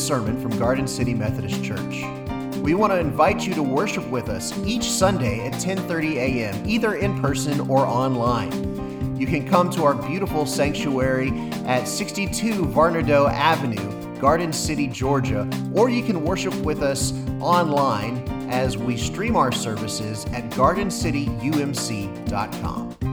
sermon from Garden City Methodist Church. We want to invite you to worship with us each Sunday at 10:30 a.m., either in person or online. You can come to our beautiful sanctuary at 62 Varnado Avenue, Garden City, Georgia, or you can worship with us online as we stream our services at gardencityumc.com.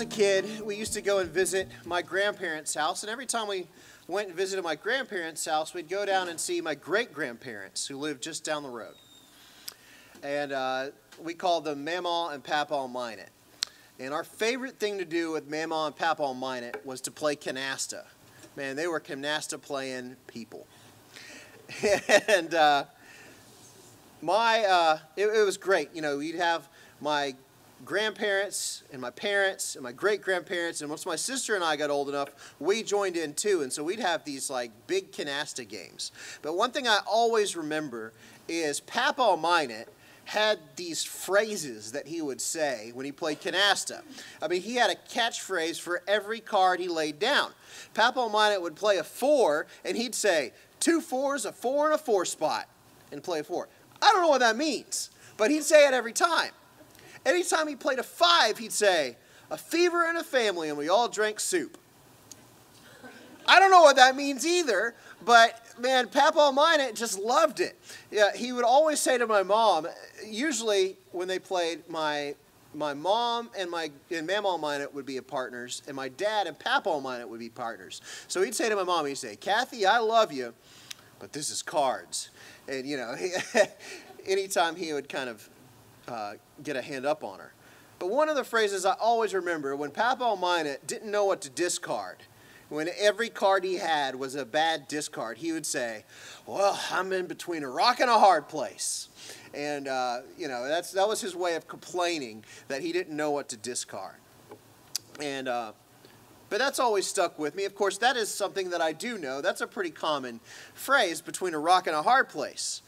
was a kid, we used to go and visit my grandparents' house, and every time we went and visited my grandparents' house, we'd go down and see my great grandparents who lived just down the road. And uh, we called them Mama and Papaw Minot. And our favorite thing to do with Mama and Papaw Minot was to play canasta. Man, they were canasta playing people. and uh, my, uh, it, it was great. You know, you'd have my grandparents and my parents and my great grandparents and once my sister and I got old enough, we joined in too. And so we'd have these like big canasta games. But one thing I always remember is Papa Minot had these phrases that he would say when he played canasta. I mean, he had a catchphrase for every card he laid down. Papa Minot would play a four and he'd say, two fours, a four, and a four spot, and play a four. I don't know what that means, but he'd say it every time. Anytime he played a five, he'd say, a fever in a family, and we all drank soup. I don't know what that means either, but man, Papa Minot just loved it. Yeah, he would always say to my mom, usually when they played, my my mom and my and Mama Minot would be partners, and my dad and Papa Minot would be partners. So he'd say to my mom, he'd say, Kathy, I love you, but this is cards. And you know, anytime he would kind of uh, get a hand up on her. But one of the phrases I always remember when Papa Minot didn't know what to discard, when every card he had was a bad discard, he would say, Well, I'm in between a rock and a hard place. And, uh, you know, that's, that was his way of complaining that he didn't know what to discard. And, uh, but that's always stuck with me. Of course, that is something that I do know. That's a pretty common phrase between a rock and a hard place.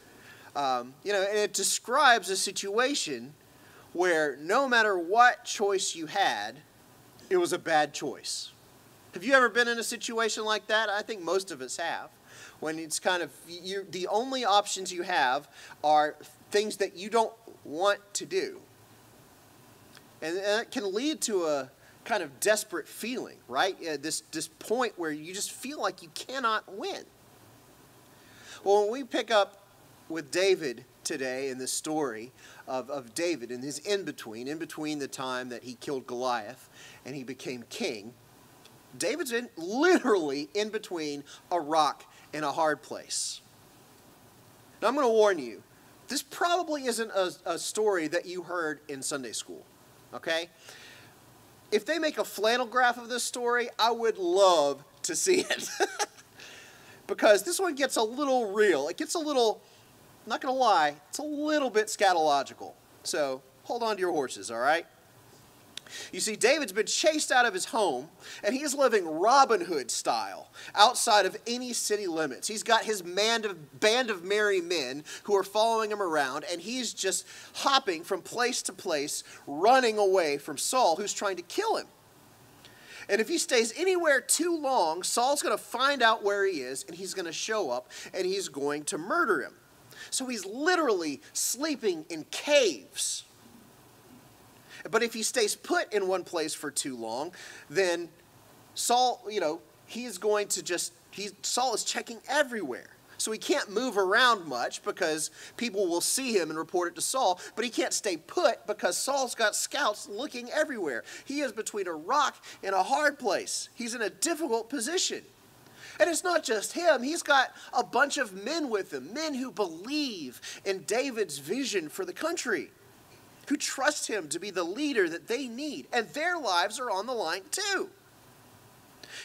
Um, you know, and it describes a situation where no matter what choice you had, it was a bad choice. Have you ever been in a situation like that? I think most of us have. When it's kind of you, the only options you have are things that you don't want to do. And, that can lead to a kind of desperate feeling, right? This, this point where you just feel like you cannot win. Well, when we pick up with David today in the story of, of David and his in between, in between the time that he killed Goliath and he became king. David's in, literally in between a rock and a hard place. Now, I'm going to warn you this probably isn't a, a story that you heard in Sunday school, okay? If they make a flannel graph of this story, I would love to see it. because this one gets a little real. It gets a little not going to lie, it's a little bit scatological. So hold on to your horses, all right? You see, David's been chased out of his home, and he's living Robin Hood style outside of any city limits. He's got his of, band of merry men who are following him around, and he's just hopping from place to place, running away from Saul, who's trying to kill him. And if he stays anywhere too long, Saul's going to find out where he is, and he's going to show up, and he's going to murder him. So he's literally sleeping in caves. But if he stays put in one place for too long, then Saul, you know, he's going to just, he, Saul is checking everywhere. So he can't move around much because people will see him and report it to Saul, but he can't stay put because Saul's got scouts looking everywhere. He is between a rock and a hard place. He's in a difficult position. And it's not just him, he's got a bunch of men with him, men who believe in David's vision for the country, who trust him to be the leader that they need, and their lives are on the line too.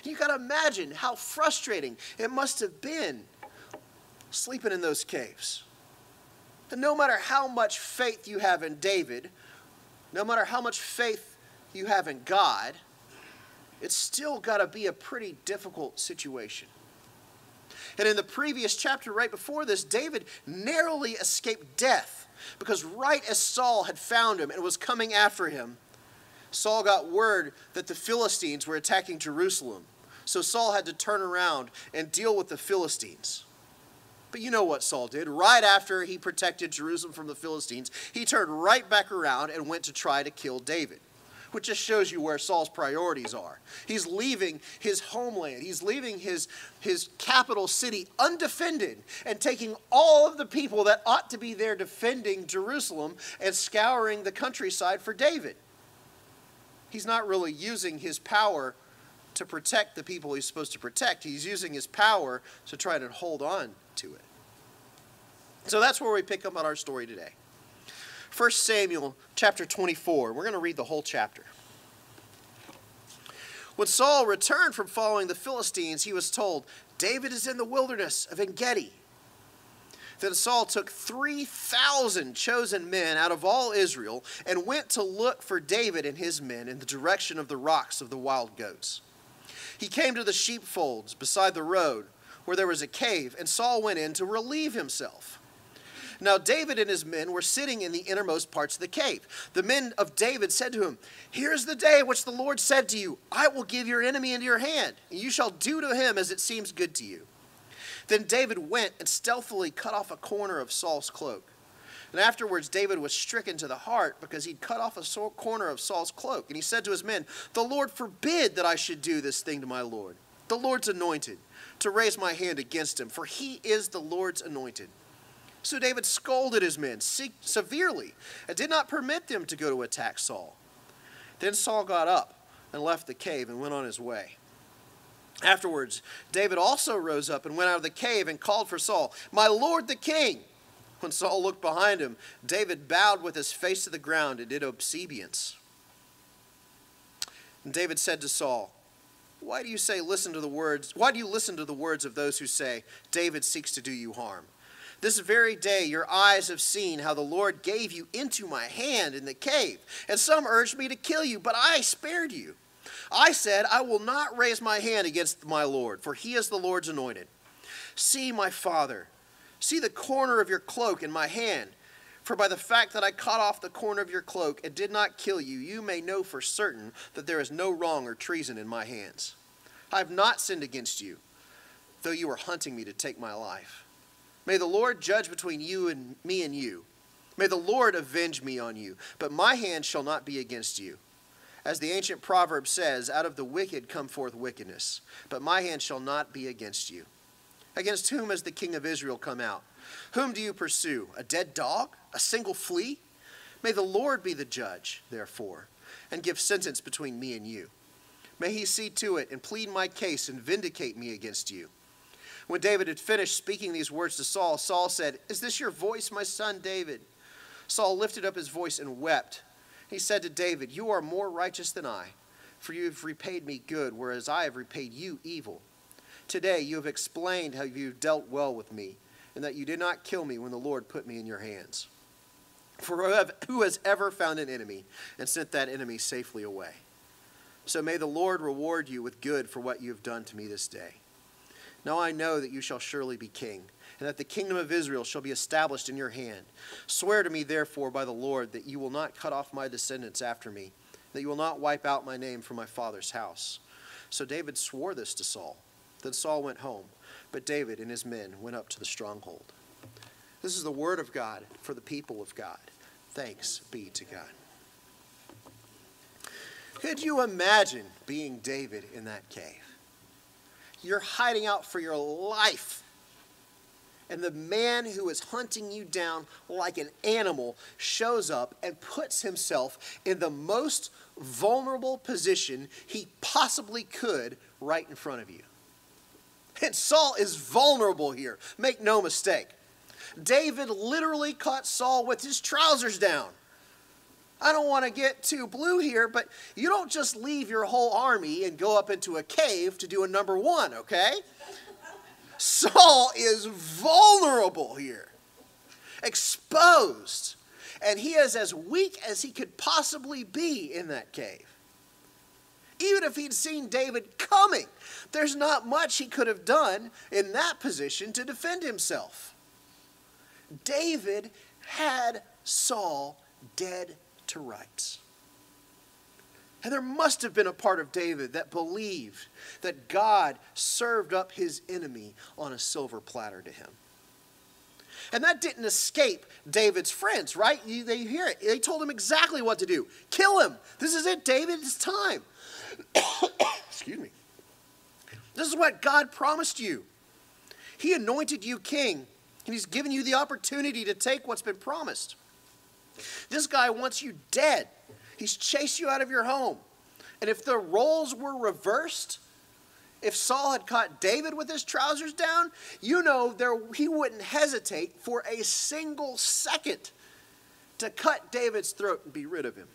You got to imagine how frustrating it must have been sleeping in those caves. And no matter how much faith you have in David, no matter how much faith you have in God, it's still got to be a pretty difficult situation. And in the previous chapter, right before this, David narrowly escaped death because right as Saul had found him and was coming after him, Saul got word that the Philistines were attacking Jerusalem. So Saul had to turn around and deal with the Philistines. But you know what Saul did. Right after he protected Jerusalem from the Philistines, he turned right back around and went to try to kill David which just shows you where Saul's priorities are. He's leaving his homeland, he's leaving his, his capital city undefended and taking all of the people that ought to be there defending Jerusalem and scouring the countryside for David. He's not really using his power to protect the people he's supposed to protect, he's using his power to try to hold on to it. So that's where we pick up on our story today. 1 Samuel chapter 24. We're going to read the whole chapter. When Saul returned from following the Philistines, he was told, David is in the wilderness of En Gedi. Then Saul took 3,000 chosen men out of all Israel and went to look for David and his men in the direction of the rocks of the wild goats. He came to the sheepfolds beside the road where there was a cave, and Saul went in to relieve himself. Now David and his men were sitting in the innermost parts of the cave. The men of David said to him, Here's the day which the Lord said to you, I will give your enemy into your hand, and you shall do to him as it seems good to you. Then David went and stealthily cut off a corner of Saul's cloak. And afterwards, David was stricken to the heart because he'd cut off a corner of Saul's cloak. And he said to his men, The Lord forbid that I should do this thing to my Lord, the Lord's anointed, to raise my hand against him, for he is the Lord's anointed. So David scolded his men severely and did not permit them to go to attack Saul. Then Saul got up and left the cave and went on his way. Afterwards, David also rose up and went out of the cave and called for Saul, My lord the king! When Saul looked behind him, David bowed with his face to the ground and did obedience. And David said to Saul, Why do you say listen to the words? Why do you listen to the words of those who say, David seeks to do you harm? This very day your eyes have seen how the Lord gave you into my hand in the cave, and some urged me to kill you, but I spared you. I said, I will not raise my hand against my Lord, for he is the Lord's anointed. See, my father, see the corner of your cloak in my hand. For by the fact that I cut off the corner of your cloak and did not kill you, you may know for certain that there is no wrong or treason in my hands. I have not sinned against you, though you were hunting me to take my life. May the Lord judge between you and me and you. May the Lord avenge me on you, but my hand shall not be against you. As the ancient proverb says, out of the wicked come forth wickedness, but my hand shall not be against you. Against whom has the king of Israel come out? Whom do you pursue? A dead dog? A single flea? May the Lord be the judge, therefore, and give sentence between me and you. May he see to it and plead my case and vindicate me against you. When David had finished speaking these words to Saul, Saul said, Is this your voice, my son David? Saul lifted up his voice and wept. He said to David, You are more righteous than I, for you have repaid me good, whereas I have repaid you evil. Today you have explained how you dealt well with me, and that you did not kill me when the Lord put me in your hands. For who has ever found an enemy and sent that enemy safely away? So may the Lord reward you with good for what you have done to me this day. Now I know that you shall surely be king, and that the kingdom of Israel shall be established in your hand. Swear to me, therefore, by the Lord, that you will not cut off my descendants after me, that you will not wipe out my name from my father's house. So David swore this to Saul. Then Saul went home, but David and his men went up to the stronghold. This is the word of God for the people of God. Thanks be to God. Could you imagine being David in that cave? You're hiding out for your life. And the man who is hunting you down like an animal shows up and puts himself in the most vulnerable position he possibly could right in front of you. And Saul is vulnerable here. Make no mistake. David literally caught Saul with his trousers down. I don't want to get too blue here, but you don't just leave your whole army and go up into a cave to do a number one, okay? Saul is vulnerable here, exposed, and he is as weak as he could possibly be in that cave. Even if he'd seen David coming, there's not much he could have done in that position to defend himself. David had Saul dead to rights. And there must have been a part of David that believed that God served up his enemy on a silver platter to him. And that didn't escape David's friends, right? They hear it. They told him exactly what to do kill him. This is it, David. It's time. Excuse me. This is what God promised you. He anointed you king, and He's given you the opportunity to take what's been promised. This guy wants you dead. He's chased you out of your home. And if the roles were reversed, if Saul had caught David with his trousers down, you know there, he wouldn't hesitate for a single second to cut David's throat and be rid of him.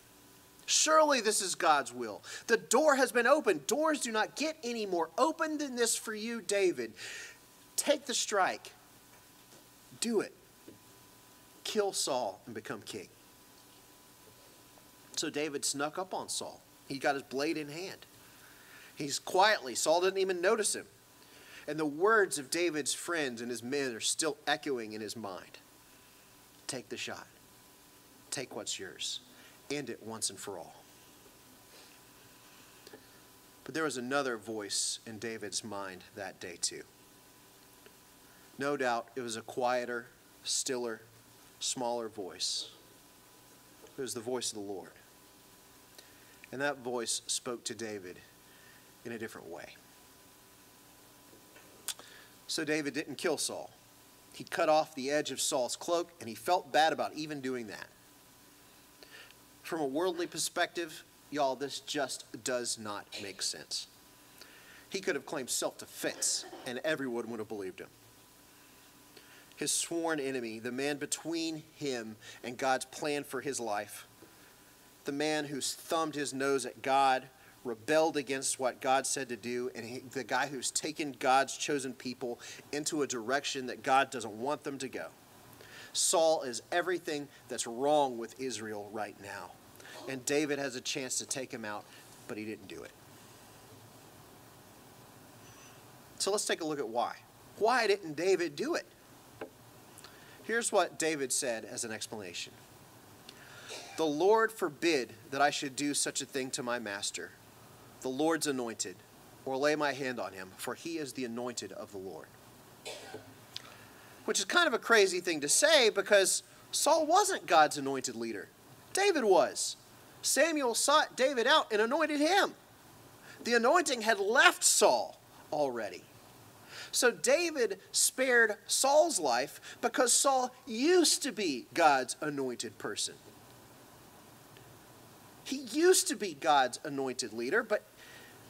Surely this is God's will. The door has been opened. Doors do not get any more open than this for you, David. Take the strike. Do it. Kill Saul and become king. So David snuck up on Saul. He got his blade in hand. He's quietly, Saul didn't even notice him. And the words of David's friends and his men are still echoing in his mind. Take the shot. Take what's yours. End it once and for all. But there was another voice in David's mind that day, too. No doubt it was a quieter, stiller, smaller voice. It was the voice of the Lord. And that voice spoke to David in a different way. So David didn't kill Saul. He cut off the edge of Saul's cloak, and he felt bad about even doing that. From a worldly perspective, y'all, this just does not make sense. He could have claimed self defense, and everyone would have believed him. His sworn enemy, the man between him and God's plan for his life, the man who's thumbed his nose at God, rebelled against what God said to do, and he, the guy who's taken God's chosen people into a direction that God doesn't want them to go. Saul is everything that's wrong with Israel right now. And David has a chance to take him out, but he didn't do it. So let's take a look at why. Why didn't David do it? Here's what David said as an explanation The Lord forbid that I should do such a thing to my master the Lord's anointed, or lay my hand on him, for he is the anointed of the Lord. Which is kind of a crazy thing to say because Saul wasn't God's anointed leader. David was. Samuel sought David out and anointed him. The anointing had left Saul already. So David spared Saul's life because Saul used to be God's anointed person. He used to be God's anointed leader, but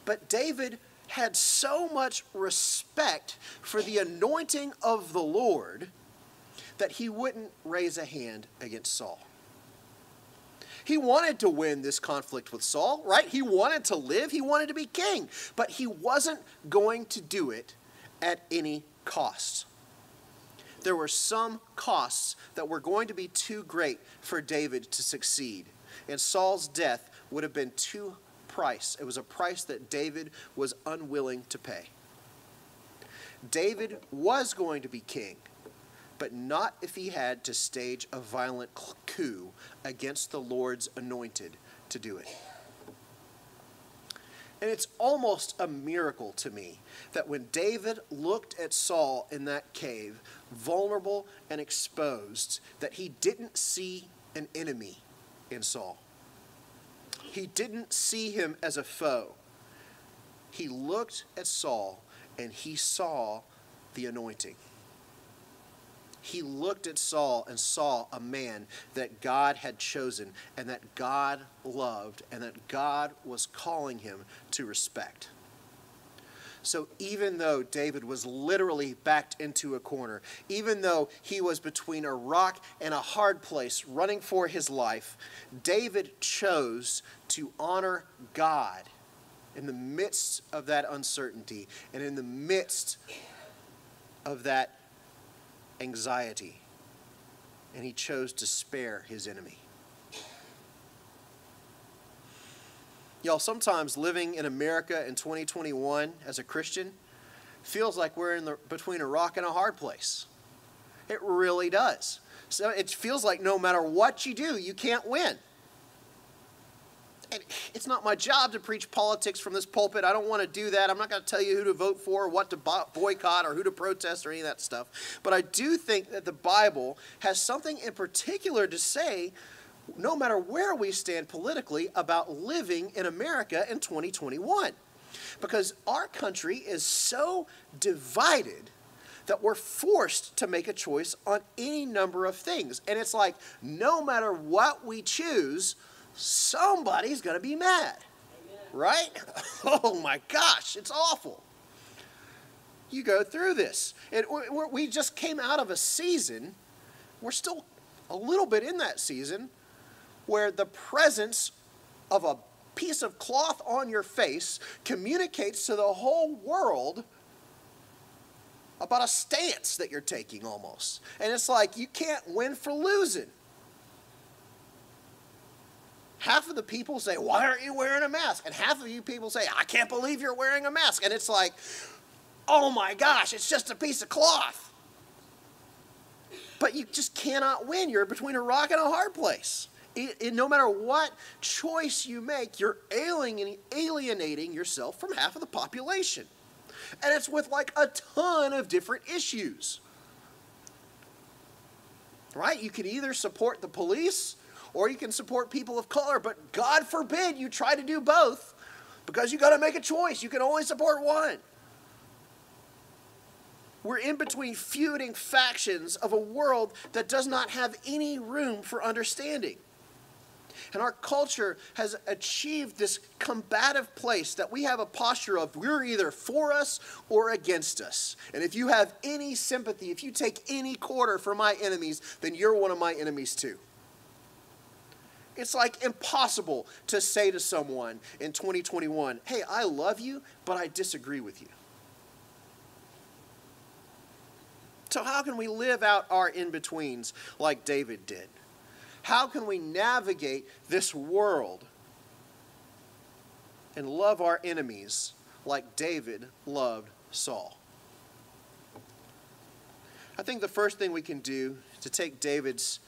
but David had so much respect for the anointing of the Lord that he wouldn't raise a hand against Saul. He wanted to win this conflict with Saul, right? He wanted to live, he wanted to be king, but he wasn't going to do it at any cost. There were some costs that were going to be too great for David to succeed, and Saul's death would have been too price. It was a price that David was unwilling to pay. David was going to be king, but not if he had to stage a violent coup against the Lord's anointed to do it. And it's almost a miracle to me that when David looked at Saul in that cave, vulnerable and exposed, that he didn't see an enemy in Saul. He didn't see him as a foe. He looked at Saul and he saw the anointing. He looked at Saul and saw a man that God had chosen and that God loved and that God was calling him to respect. So even though David was literally backed into a corner, even though he was between a rock and a hard place running for his life, David chose to honor God in the midst of that uncertainty and in the midst of that anxiety. And he chose to spare his enemy. Y'all, sometimes living in America in 2021 as a Christian feels like we're in the, between a rock and a hard place. It really does. So it feels like no matter what you do, you can't win. It's not my job to preach politics from this pulpit. I don't want to do that. I'm not going to tell you who to vote for, or what to boycott, or who to protest, or any of that stuff. But I do think that the Bible has something in particular to say, no matter where we stand politically, about living in America in 2021. Because our country is so divided that we're forced to make a choice on any number of things. And it's like, no matter what we choose, somebody's going to be mad. Right? Oh my gosh, it's awful. You go through this. It, we just came out of a season, we're still a little bit in that season, where the presence of a piece of cloth on your face communicates to the whole world about a stance that you're taking almost. And it's like you can't win for losing. Half of the people say, Why aren't you wearing a mask? And half of you people say, I can't believe you're wearing a mask. And it's like, Oh my gosh, it's just a piece of cloth. But you just cannot win. You're between a rock and a hard place. It, it, no matter what choice you make, you're alienating, alienating yourself from half of the population. And it's with like a ton of different issues. Right? You could either support the police or you can support people of color, but God forbid you try to do both because you got to make a choice. You can only support one. We're in between feuding factions of a world that does not have any room for understanding. And our culture has achieved this combative place that we have a posture of we're either for us or against us. And if you have any sympathy, if you take any quarter for my enemies, then you're one of my enemies too. It's like impossible to say to someone in 2021, hey, I love you, but I disagree with you. So, how can we live out our in betweens like David did? How can we navigate this world and love our enemies like David loved Saul? I think the first thing we can do to take David's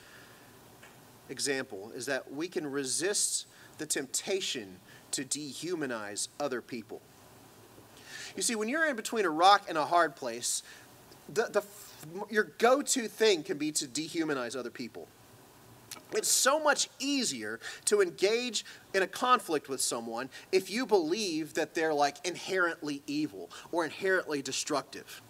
example is that we can resist the temptation to dehumanize other people. You see, when you're in between a rock and a hard place, the, the, your go to thing can be to dehumanize other people. It's so much easier to engage in a conflict with someone if you believe that they're like inherently evil or inherently destructive.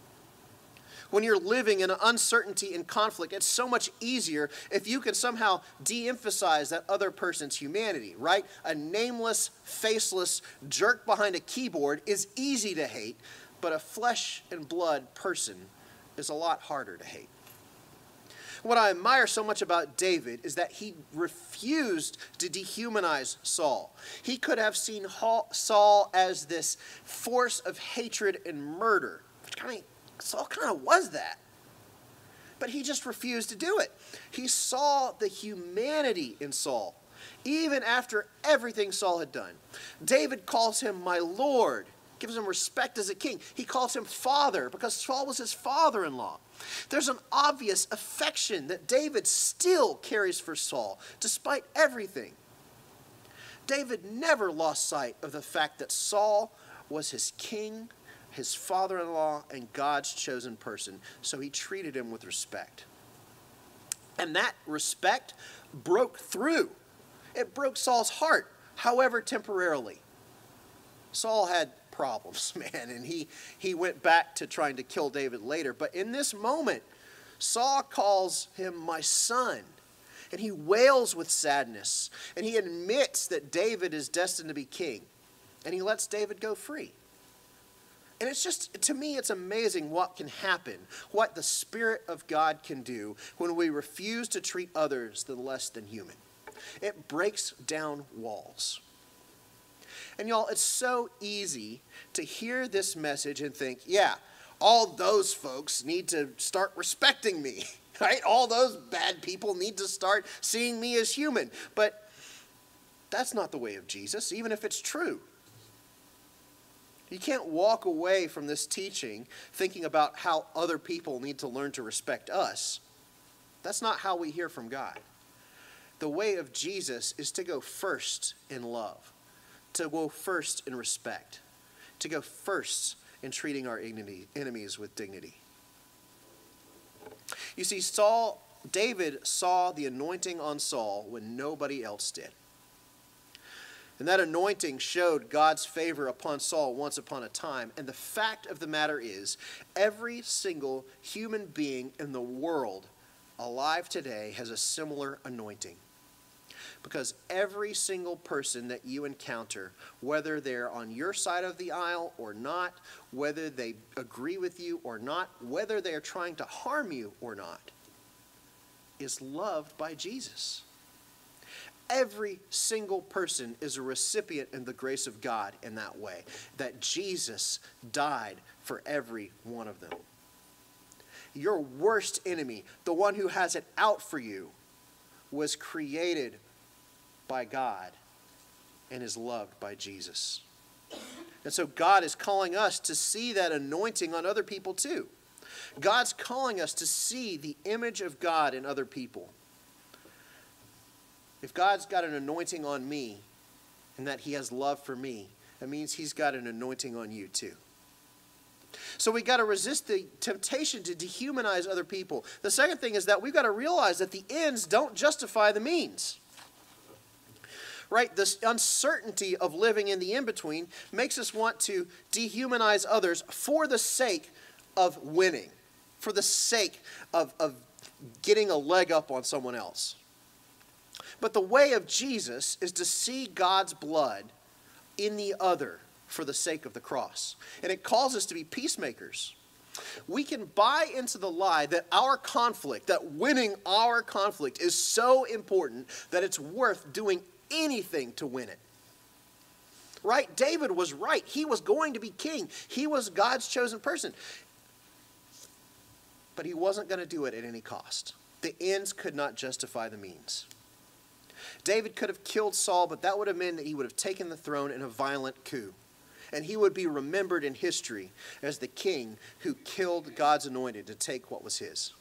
When you're living in uncertainty and conflict, it's so much easier if you can somehow de emphasize that other person's humanity, right? A nameless, faceless jerk behind a keyboard is easy to hate, but a flesh and blood person is a lot harder to hate. What I admire so much about David is that he refused to dehumanize Saul. He could have seen Saul as this force of hatred and murder, which kind of Saul kind of was that. But he just refused to do it. He saw the humanity in Saul, even after everything Saul had done. David calls him my Lord, gives him respect as a king. He calls him father because Saul was his father in law. There's an obvious affection that David still carries for Saul, despite everything. David never lost sight of the fact that Saul was his king, his father in law, and God's chosen person, so he treated him with respect. And that respect broke through. It broke Saul's heart, however, temporarily. Saul had problems, man. And he, he went back to trying to kill David later. But in this moment, Saul calls him my son. And he wails with sadness. And he admits that David is destined to be king. And he lets David go free. And it's just, to me, it's amazing what can happen, what the Spirit of God can do when we refuse to treat others the less than human. It breaks down walls. And y'all, it's so easy to hear this message and think, yeah, all those folks need to start respecting me, right? All those bad people need to start seeing me as human. But that's not the way of Jesus, even if it's true. You can't walk away from this teaching thinking about how other people need to learn to respect us. That's not how we hear from God. The way of Jesus is to go first in love. to go first in respect, to go first in treating our enemies with dignity. You see, Saul, David saw the anointing on Saul when nobody else did. And that anointing showed God's favor upon Saul once upon a time. And the fact of the matter is, every single human being in the world alive today has a similar anointing. Because every single person that you encounter, whether they're on your side of the aisle or not, whether they agree with you or not, whether they are trying to harm you or not, is loved by Jesus. Every single person is a recipient in the grace of God in that way, that Jesus died for every one of them. Your worst enemy, the one who has it out for you, was created by God and is loved by Jesus. And so God is calling us to see that anointing on other people too. God's calling us to see the image of God in other people. If God's got an anointing on me and that He has love for me, that means He's got an anointing on you too. So we've got to resist the temptation to dehumanize other people. The second thing is that we've got to realize that the ends don't justify the means. Right? This uncertainty of living in the in between makes us want to dehumanize others for the sake of winning, for the sake of, of getting a leg up on someone else. But the way of Jesus is to see God's blood in the other for the sake of the cross. And it calls us to be peacemakers. We can buy into the lie that our conflict, that winning our conflict, is so important that it's worth doing anything to win it. Right? David was right. He was going to be king, he was God's chosen person. But he wasn't going to do it at any cost. The ends could not justify the means. David could have killed Saul, but that would have meant that he would have taken the throne in a violent coup. And he would be remembered in history as the king who killed God's anointed to take what was his.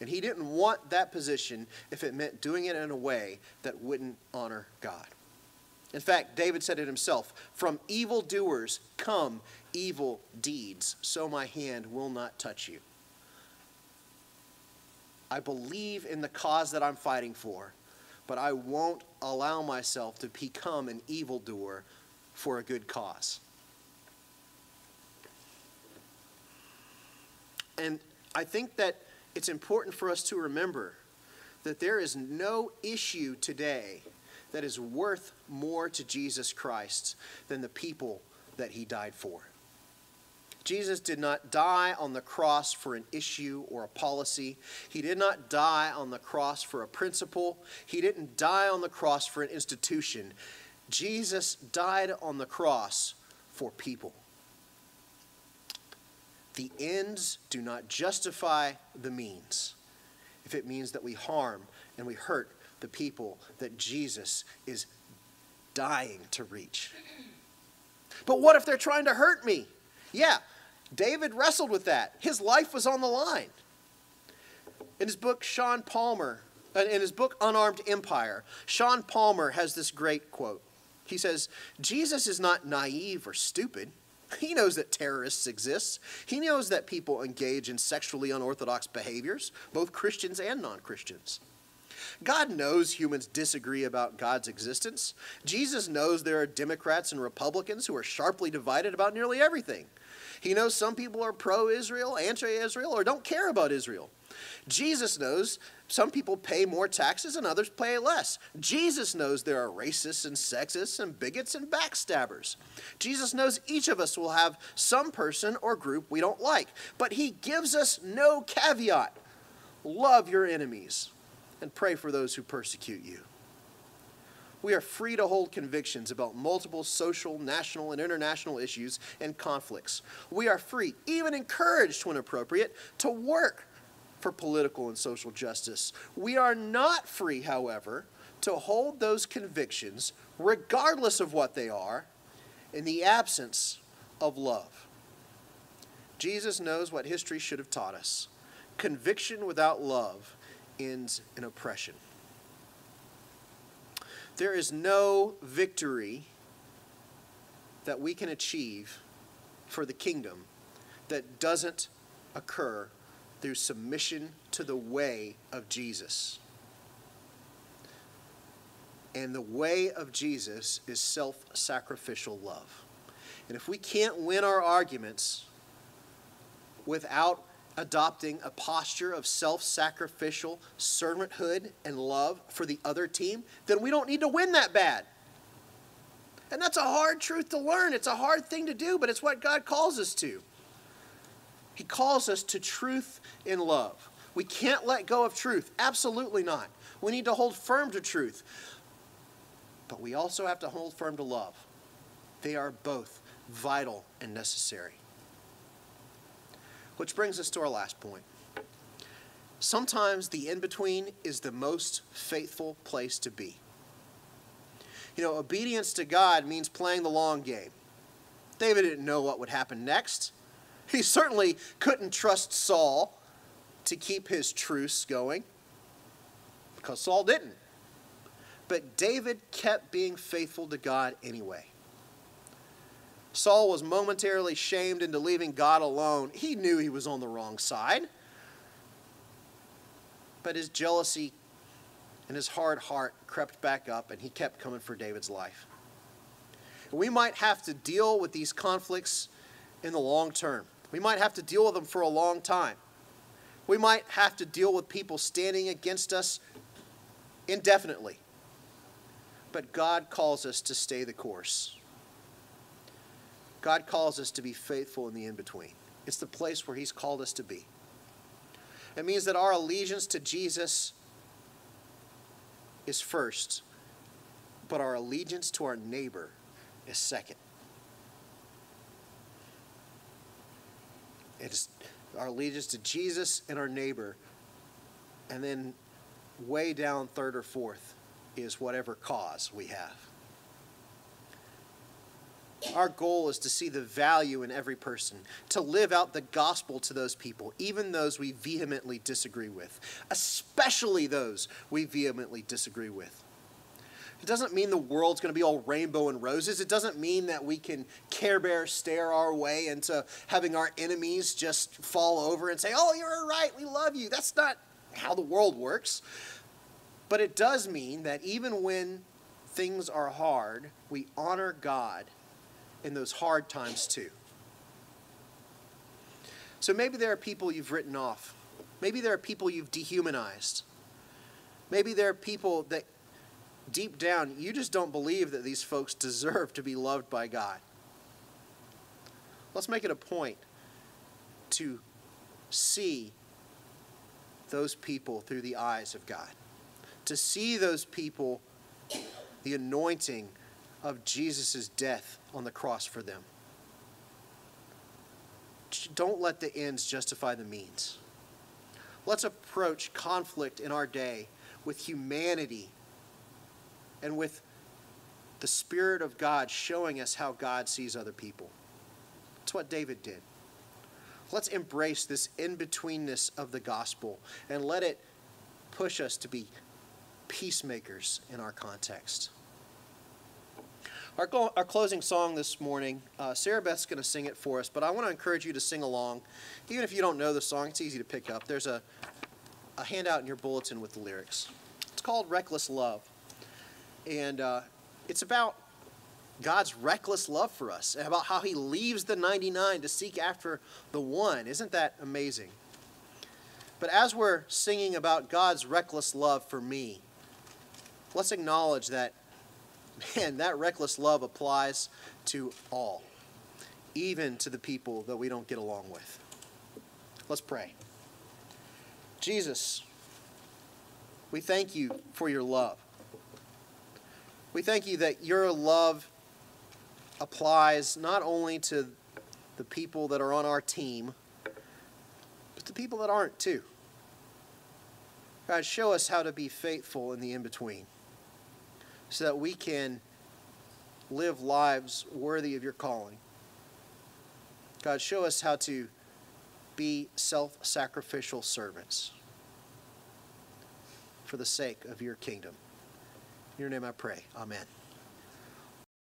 And he didn't want that position if it meant doing it in a way that wouldn't honor God. In fact, David said it himself From evildoers come evil deeds, so my hand will not touch you. I believe in the cause that I'm fighting for, but I won't allow myself to become an evildoer for a good cause. And I think that it's important for us to remember that there is no issue today that is worth more to Jesus Christ than the people that he died for. Jesus did not die on the cross for an issue or a policy. He did not die on the cross for a principle. He didn't die on the cross for an institution. Jesus died on the cross for people. The ends do not justify the means if it means that we harm and we hurt the people that Jesus is dying to reach. But what if they're trying to hurt me? Yeah, David wrestled with that. His life was on the line. In his book, Sean Palmer, uh, in his book, Unarmed Empire, Sean Palmer has this great quote. He says, Jesus is not naive or stupid. He knows that terrorists exist. He knows that people engage in sexually unorthodox behaviors, both Christians and non Christians. God knows humans disagree about God's existence. Jesus knows there are Democrats and Republicans who are sharply divided about nearly everything. He knows some people are pro Israel, anti Israel, or don't care about Israel. Jesus knows some people pay more taxes and others pay less. Jesus knows there are racists and sexists and bigots and backstabbers. Jesus knows each of us will have some person or group we don't like, but he gives us no caveat. Love your enemies and pray for those who persecute you. We are free to hold convictions about multiple social, national, and international issues and conflicts. We are free, even encouraged when appropriate, to work for political and social justice. We are not free, however, to hold those convictions, regardless of what they are, in the absence of love. Jesus knows what history should have taught us. Conviction without love ends in oppression. There is no victory that we can achieve for the kingdom that doesn't occur through submission to the way of Jesus. And the way of Jesus is self sacrificial love. And if we can't win our arguments without adopting a posture of self sacrificial servanthood and love for the other team, then we don't need to win that bad. And that's a hard truth to learn. It's a hard thing to do, but it's what God calls us to. He calls us to truth in love. We can't let go of truth. Absolutely not. We need to hold firm to truth. But we also have to hold firm to love. They are both vital and necessary. Which brings us to our last point. Sometimes the in between is the most faithful place to be. You know, obedience to God means playing the long game. David didn't know what would happen next. He certainly couldn't trust Saul to keep his truce going because Saul didn't. But David kept being faithful to God anyway. Saul was momentarily shamed into leaving God alone. He knew he was on the wrong side. But his jealousy and his hard heart crept back up, and he kept coming for David's life. We might have to deal with these conflicts in the long term. We might have to deal with them for a long time. We might have to deal with people standing against us indefinitely. But God calls us to stay the course. God calls us to be faithful in the in between. It's the place where He's called us to be. It means that our allegiance to Jesus is first, but our allegiance to our neighbor is second. It's our allegiance to Jesus and our neighbor, and then way down third or fourth is whatever cause we have. Our goal is to see the value in every person, to live out the gospel to those people, even those we vehemently disagree with, especially those we vehemently disagree with. It doesn't mean the world's going to be all rainbow and roses. It doesn't mean that we can care bear stare our way into having our enemies just fall over and say, Oh, you're right, we love you. That's not how the world works. But it does mean that even when things are hard, we honor God in those hard times too. So maybe there are people you've written off. Maybe there are people you've dehumanized. Maybe there are people that deep down you just don't believe that these folks deserve to be loved by God. Let's make it a point to see those people through the eyes of God, to see those people, the anointing of Jesus' death on the cross for them. Don't let the ends justify the means. Let's approach conflict in our day with humanity and with the Spirit of God showing us how God sees other people. That's what David did. Let's embrace this in betweenness of the gospel and let it push us to be peacemakers in our context. Our, our closing song this morning, uh, Sarah Beth's going to sing it for us, but I want to encourage you to sing along. Even if you don't know the song, it's easy to pick up. There's a, a handout in your bulletin with the lyrics. It's called Reckless Love. And uh, it's about God's reckless love for us and about how He leaves the 99 to seek after the one. Isn't that amazing? But as we're singing about God's reckless love for me, let's acknowledge that man, that reckless love applies to all, even to the people that we don't get along with. Let's pray. Jesus, we thank you for your love. We thank you that your love applies not only to the people that are on our team, but the people that aren't too. God, show us how to be faithful in the in between so that we can live lives worthy of your calling. God, show us how to be self sacrificial servants for the sake of your kingdom. In your name I pray. Amen.